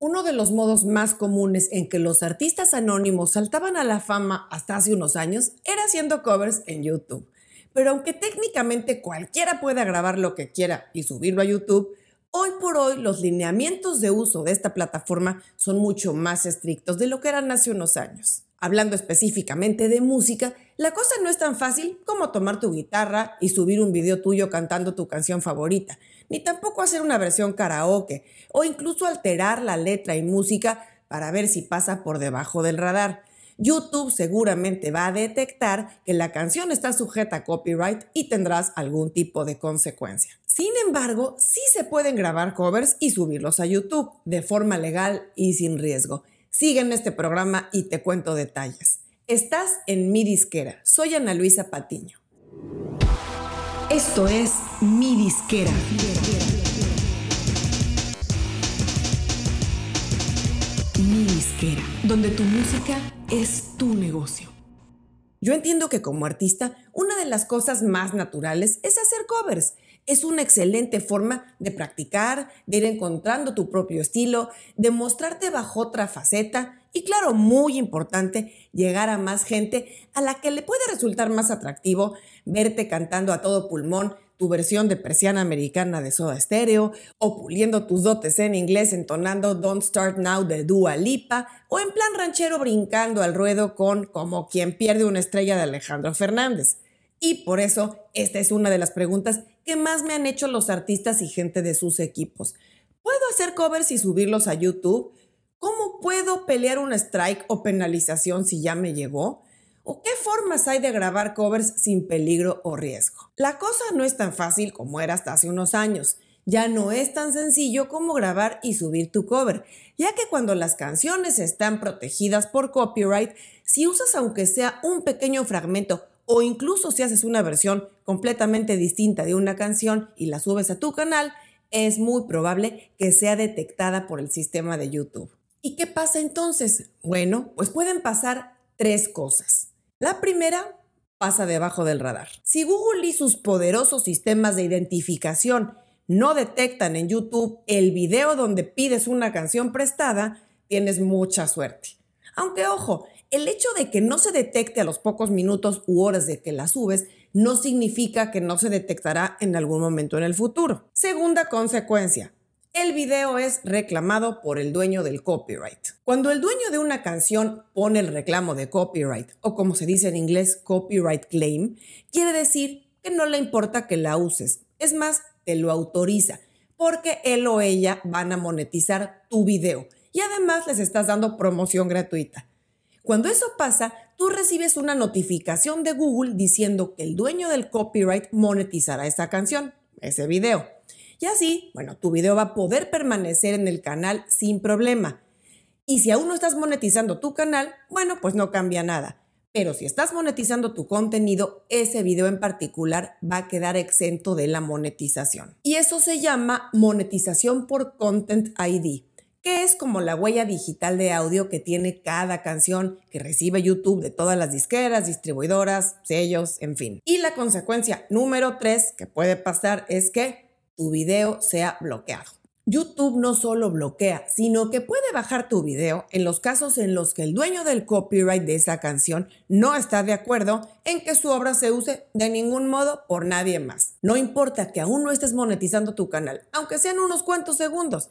Uno de los modos más comunes en que los artistas anónimos saltaban a la fama hasta hace unos años era haciendo covers en YouTube. Pero aunque técnicamente cualquiera pueda grabar lo que quiera y subirlo a YouTube, hoy por hoy los lineamientos de uso de esta plataforma son mucho más estrictos de lo que eran hace unos años. Hablando específicamente de música, la cosa no es tan fácil como tomar tu guitarra y subir un video tuyo cantando tu canción favorita, ni tampoco hacer una versión karaoke o incluso alterar la letra y música para ver si pasa por debajo del radar. YouTube seguramente va a detectar que la canción está sujeta a copyright y tendrás algún tipo de consecuencia. Sin embargo, sí se pueden grabar covers y subirlos a YouTube de forma legal y sin riesgo. Sígueme este programa y te cuento detalles. Estás en mi disquera. Soy Ana Luisa Patiño. Esto es mi disquera. Mi disquera, donde tu música es tu negocio. Yo entiendo que como artista, una de las cosas más naturales es hacer covers es una excelente forma de practicar, de ir encontrando tu propio estilo, de mostrarte bajo otra faceta y claro, muy importante, llegar a más gente a la que le puede resultar más atractivo verte cantando a todo pulmón tu versión de persiana americana de Soda Stereo, o puliendo tus dotes en inglés entonando Don't Start Now de Dua Lipa, o en plan ranchero brincando al ruedo con Como quien pierde una estrella de Alejandro Fernández. Y por eso, esta es una de las preguntas que más me han hecho los artistas y gente de sus equipos. ¿Puedo hacer covers y subirlos a YouTube? ¿Cómo puedo pelear un strike o penalización si ya me llegó? ¿O qué formas hay de grabar covers sin peligro o riesgo? La cosa no es tan fácil como era hasta hace unos años. Ya no es tan sencillo como grabar y subir tu cover, ya que cuando las canciones están protegidas por copyright, si usas aunque sea un pequeño fragmento o incluso si haces una versión completamente distinta de una canción y la subes a tu canal, es muy probable que sea detectada por el sistema de YouTube. ¿Y qué pasa entonces? Bueno, pues pueden pasar tres cosas. La primera pasa debajo del radar. Si Google y sus poderosos sistemas de identificación no detectan en YouTube el video donde pides una canción prestada, tienes mucha suerte. Aunque ojo, el hecho de que no se detecte a los pocos minutos u horas de que la subes no significa que no se detectará en algún momento en el futuro. Segunda consecuencia, el video es reclamado por el dueño del copyright. Cuando el dueño de una canción pone el reclamo de copyright, o como se dice en inglés, copyright claim, quiere decir que no le importa que la uses. Es más, te lo autoriza, porque él o ella van a monetizar tu video y además les estás dando promoción gratuita. Cuando eso pasa, tú recibes una notificación de Google diciendo que el dueño del copyright monetizará esa canción, ese video. Y así, bueno, tu video va a poder permanecer en el canal sin problema. Y si aún no estás monetizando tu canal, bueno, pues no cambia nada. Pero si estás monetizando tu contenido, ese video en particular va a quedar exento de la monetización. Y eso se llama monetización por Content ID que es como la huella digital de audio que tiene cada canción que recibe YouTube de todas las disqueras, distribuidoras, sellos, en fin. Y la consecuencia número tres que puede pasar es que tu video sea bloqueado. YouTube no solo bloquea, sino que puede bajar tu video en los casos en los que el dueño del copyright de esa canción no está de acuerdo en que su obra se use de ningún modo por nadie más. No importa que aún no estés monetizando tu canal, aunque sean unos cuantos segundos,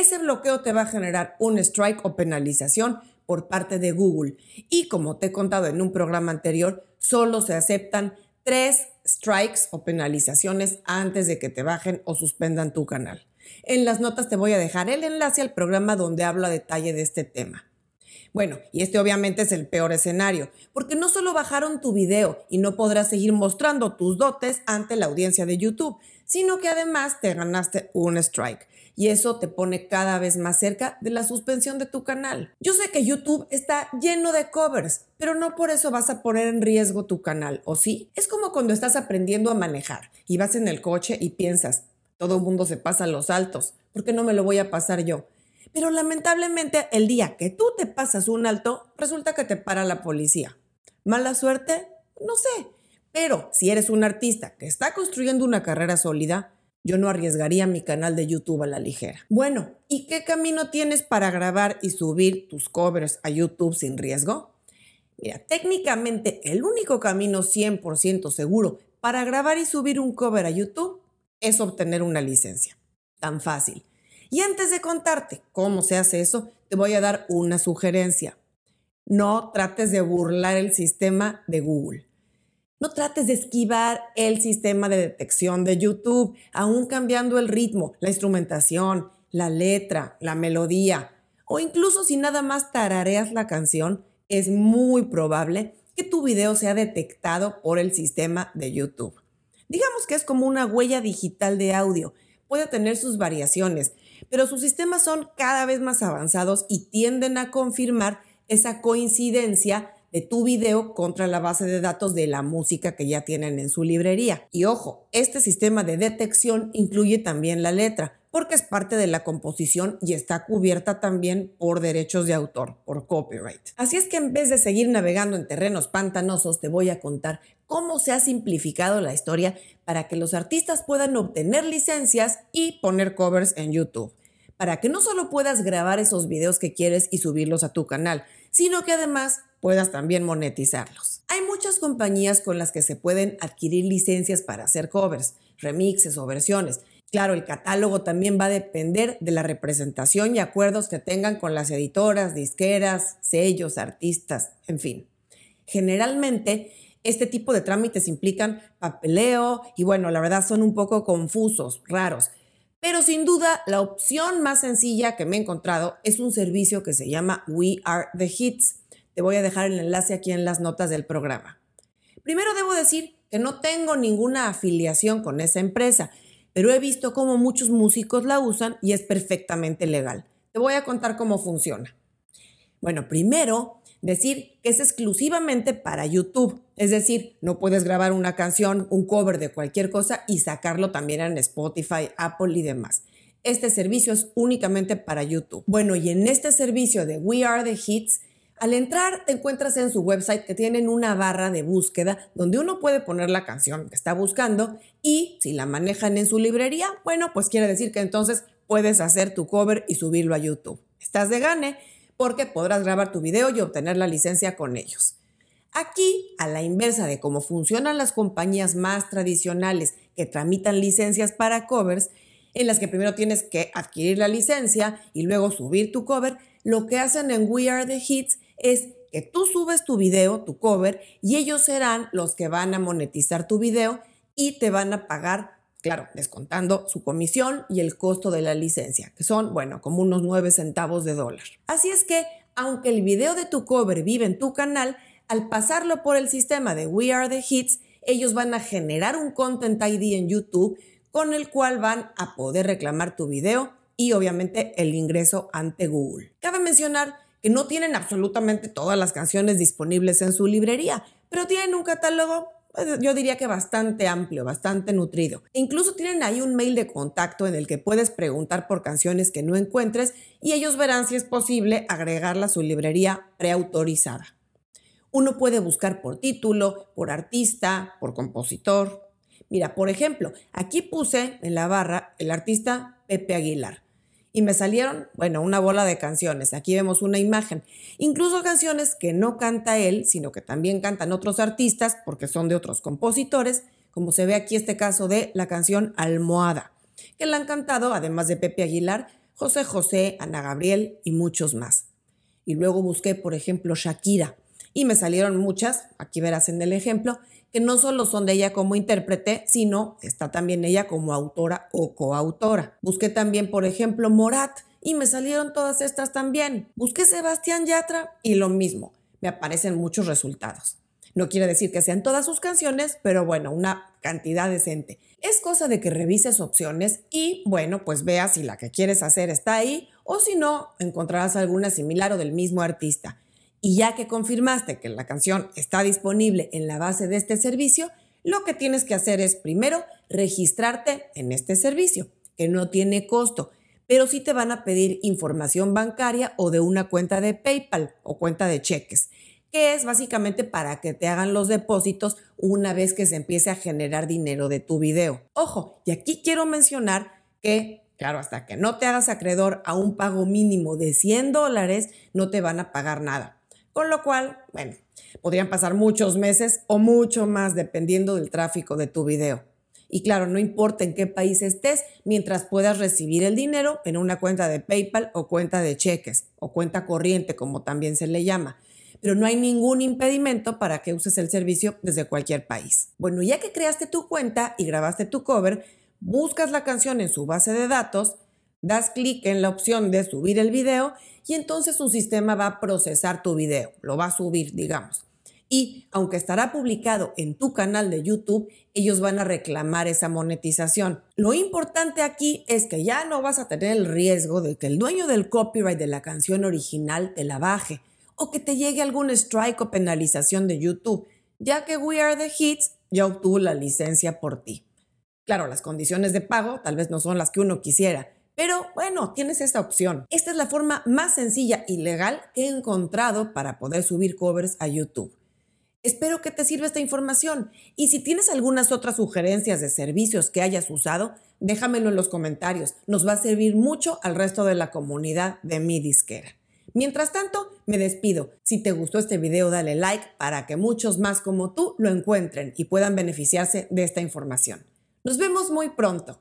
ese bloqueo te va a generar un strike o penalización por parte de Google. Y como te he contado en un programa anterior, solo se aceptan tres strikes o penalizaciones antes de que te bajen o suspendan tu canal. En las notas te voy a dejar el enlace al programa donde hablo a detalle de este tema. Bueno, y este obviamente es el peor escenario, porque no solo bajaron tu video y no podrás seguir mostrando tus dotes ante la audiencia de YouTube, sino que además te ganaste un strike y eso te pone cada vez más cerca de la suspensión de tu canal. Yo sé que YouTube está lleno de covers, pero no por eso vas a poner en riesgo tu canal, ¿o sí? Es como cuando estás aprendiendo a manejar y vas en el coche y piensas, todo el mundo se pasa los altos, ¿por qué no me lo voy a pasar yo? Pero lamentablemente el día que tú te pasas un alto, resulta que te para la policía. ¿Mala suerte? No sé. Pero si eres un artista que está construyendo una carrera sólida, Yo no arriesgaría mi canal de YouTube a la ligera. Bueno, ¿y qué camino tienes para grabar y subir tus covers a YouTube sin riesgo? Mira, técnicamente el único camino 100% seguro para grabar y subir un cover a YouTube es obtener una licencia. Tan fácil. Y antes de contarte cómo se hace eso, te voy a dar una sugerencia. No trates de burlar el sistema de Google. No trates de esquivar el sistema de detección de YouTube, aún cambiando el ritmo, la instrumentación, la letra, la melodía, o incluso si nada más tarareas la canción, es muy probable que tu video sea detectado por el sistema de YouTube. Digamos que es como una huella digital de audio. Puede tener sus variaciones, pero sus sistemas son cada vez más avanzados y tienden a confirmar esa coincidencia de tu video contra la base de datos de la música que ya tienen en su librería. Y ojo, este sistema de detección incluye también la letra, porque es parte de la composición y está cubierta también por derechos de autor, por copyright. Así es que en vez de seguir navegando en terrenos pantanosos, te voy a contar cómo se ha simplificado la historia para que los artistas puedan obtener licencias y poner covers en YouTube para que no solo puedas grabar esos videos que quieres y subirlos a tu canal, sino que además puedas también monetizarlos. Hay muchas compañías con las que se pueden adquirir licencias para hacer covers, remixes o versiones. Claro, el catálogo también va a depender de la representación y acuerdos que tengan con las editoras, disqueras, sellos, artistas, en fin. Generalmente, este tipo de trámites implican papeleo y bueno, la verdad son un poco confusos, raros. Pero sin duda, la opción más sencilla que me he encontrado es un servicio que se llama We Are the Hits. Te voy a dejar el enlace aquí en las notas del programa. Primero debo decir que no tengo ninguna afiliación con esa empresa, pero he visto cómo muchos músicos la usan y es perfectamente legal. Te voy a contar cómo funciona. Bueno, primero decir que es exclusivamente para YouTube. Es decir, no puedes grabar una canción, un cover de cualquier cosa y sacarlo también en Spotify, Apple y demás. Este servicio es únicamente para YouTube. Bueno, y en este servicio de We Are the Hits, al entrar te encuentras en su website que tienen una barra de búsqueda donde uno puede poner la canción que está buscando y si la manejan en su librería, bueno, pues quiere decir que entonces puedes hacer tu cover y subirlo a YouTube. Estás de gane porque podrás grabar tu video y obtener la licencia con ellos. Aquí, a la inversa de cómo funcionan las compañías más tradicionales que tramitan licencias para covers, en las que primero tienes que adquirir la licencia y luego subir tu cover, lo que hacen en We Are the Hits es que tú subes tu video, tu cover, y ellos serán los que van a monetizar tu video y te van a pagar claro, descontando su comisión y el costo de la licencia, que son, bueno, como unos 9 centavos de dólar. Así es que, aunque el video de tu cover vive en tu canal, al pasarlo por el sistema de We Are the Hits, ellos van a generar un Content ID en YouTube con el cual van a poder reclamar tu video y obviamente el ingreso ante Google. Cabe mencionar que no tienen absolutamente todas las canciones disponibles en su librería, pero tienen un catálogo pues, yo diría que bastante amplio, bastante nutrido. E incluso tienen ahí un mail de contacto en el que puedes preguntar por canciones que no encuentres y ellos verán si es posible agregarla a su librería preautorizada. Uno puede buscar por título, por artista, por compositor. Mira, por ejemplo, aquí puse en la barra el artista Pepe Aguilar y me salieron, bueno, una bola de canciones. Aquí vemos una imagen. Incluso canciones que no canta él, sino que también cantan otros artistas porque son de otros compositores, como se ve aquí este caso de la canción Almohada, que la han cantado, además de Pepe Aguilar, José José, Ana Gabriel y muchos más. Y luego busqué, por ejemplo, Shakira, y me salieron muchas, aquí verás en el ejemplo, que no solo son de ella como intérprete, sino está también ella como autora o coautora. Busqué también, por ejemplo, Morat y me salieron todas estas también. Busqué Sebastián Yatra y lo mismo, me aparecen muchos resultados. No quiere decir que sean todas sus canciones, pero bueno, una cantidad decente. Es cosa de que revises opciones y bueno, pues veas si la que quieres hacer está ahí o si no, encontrarás alguna similar o del mismo artista. Y ya que confirmaste que la canción está disponible en la base de este servicio, lo que tienes que hacer es primero registrarte en este servicio, que no tiene costo, pero sí te van a pedir información bancaria o de una cuenta de PayPal o cuenta de cheques, que es básicamente para que te hagan los depósitos una vez que se empiece a generar dinero de tu video. Ojo, y aquí quiero mencionar que, claro, hasta que no te hagas acreedor a un pago mínimo de 100 dólares, no te van a pagar nada. Con lo cual, bueno, podrían pasar muchos meses o mucho más dependiendo del tráfico de tu video. Y claro, no importa en qué país estés, mientras puedas recibir el dinero en una cuenta de PayPal o cuenta de cheques o cuenta corriente, como también se le llama pero no hay ningún impedimento para que uses el servicio desde cualquier país. Bueno, ya que creaste tu cuenta y grabaste tu cover, buscas la canción en su base de datos, das clic en la opción de subir el video y entonces su sistema va a procesar tu video, lo va a subir, digamos. Y aunque estará publicado en tu canal de YouTube, ellos van a reclamar esa monetización. Lo importante aquí es que ya no vas a tener el riesgo de que el dueño del copyright de la canción original te la baje o que te llegue algún strike o penalización de YouTube, ya que We Are the Hits ya obtuvo la licencia por ti. Claro, las condiciones de pago tal vez no son las que uno quisiera, pero bueno, tienes esta opción. Esta es la forma más sencilla y legal que he encontrado para poder subir covers a YouTube. Espero que te sirva esta información y si tienes algunas otras sugerencias de servicios que hayas usado, déjamelo en los comentarios. Nos va a servir mucho al resto de la comunidad de mi disquera. Mientras tanto, me despido. Si te gustó este video, dale like para que muchos más como tú lo encuentren y puedan beneficiarse de esta información. Nos vemos muy pronto.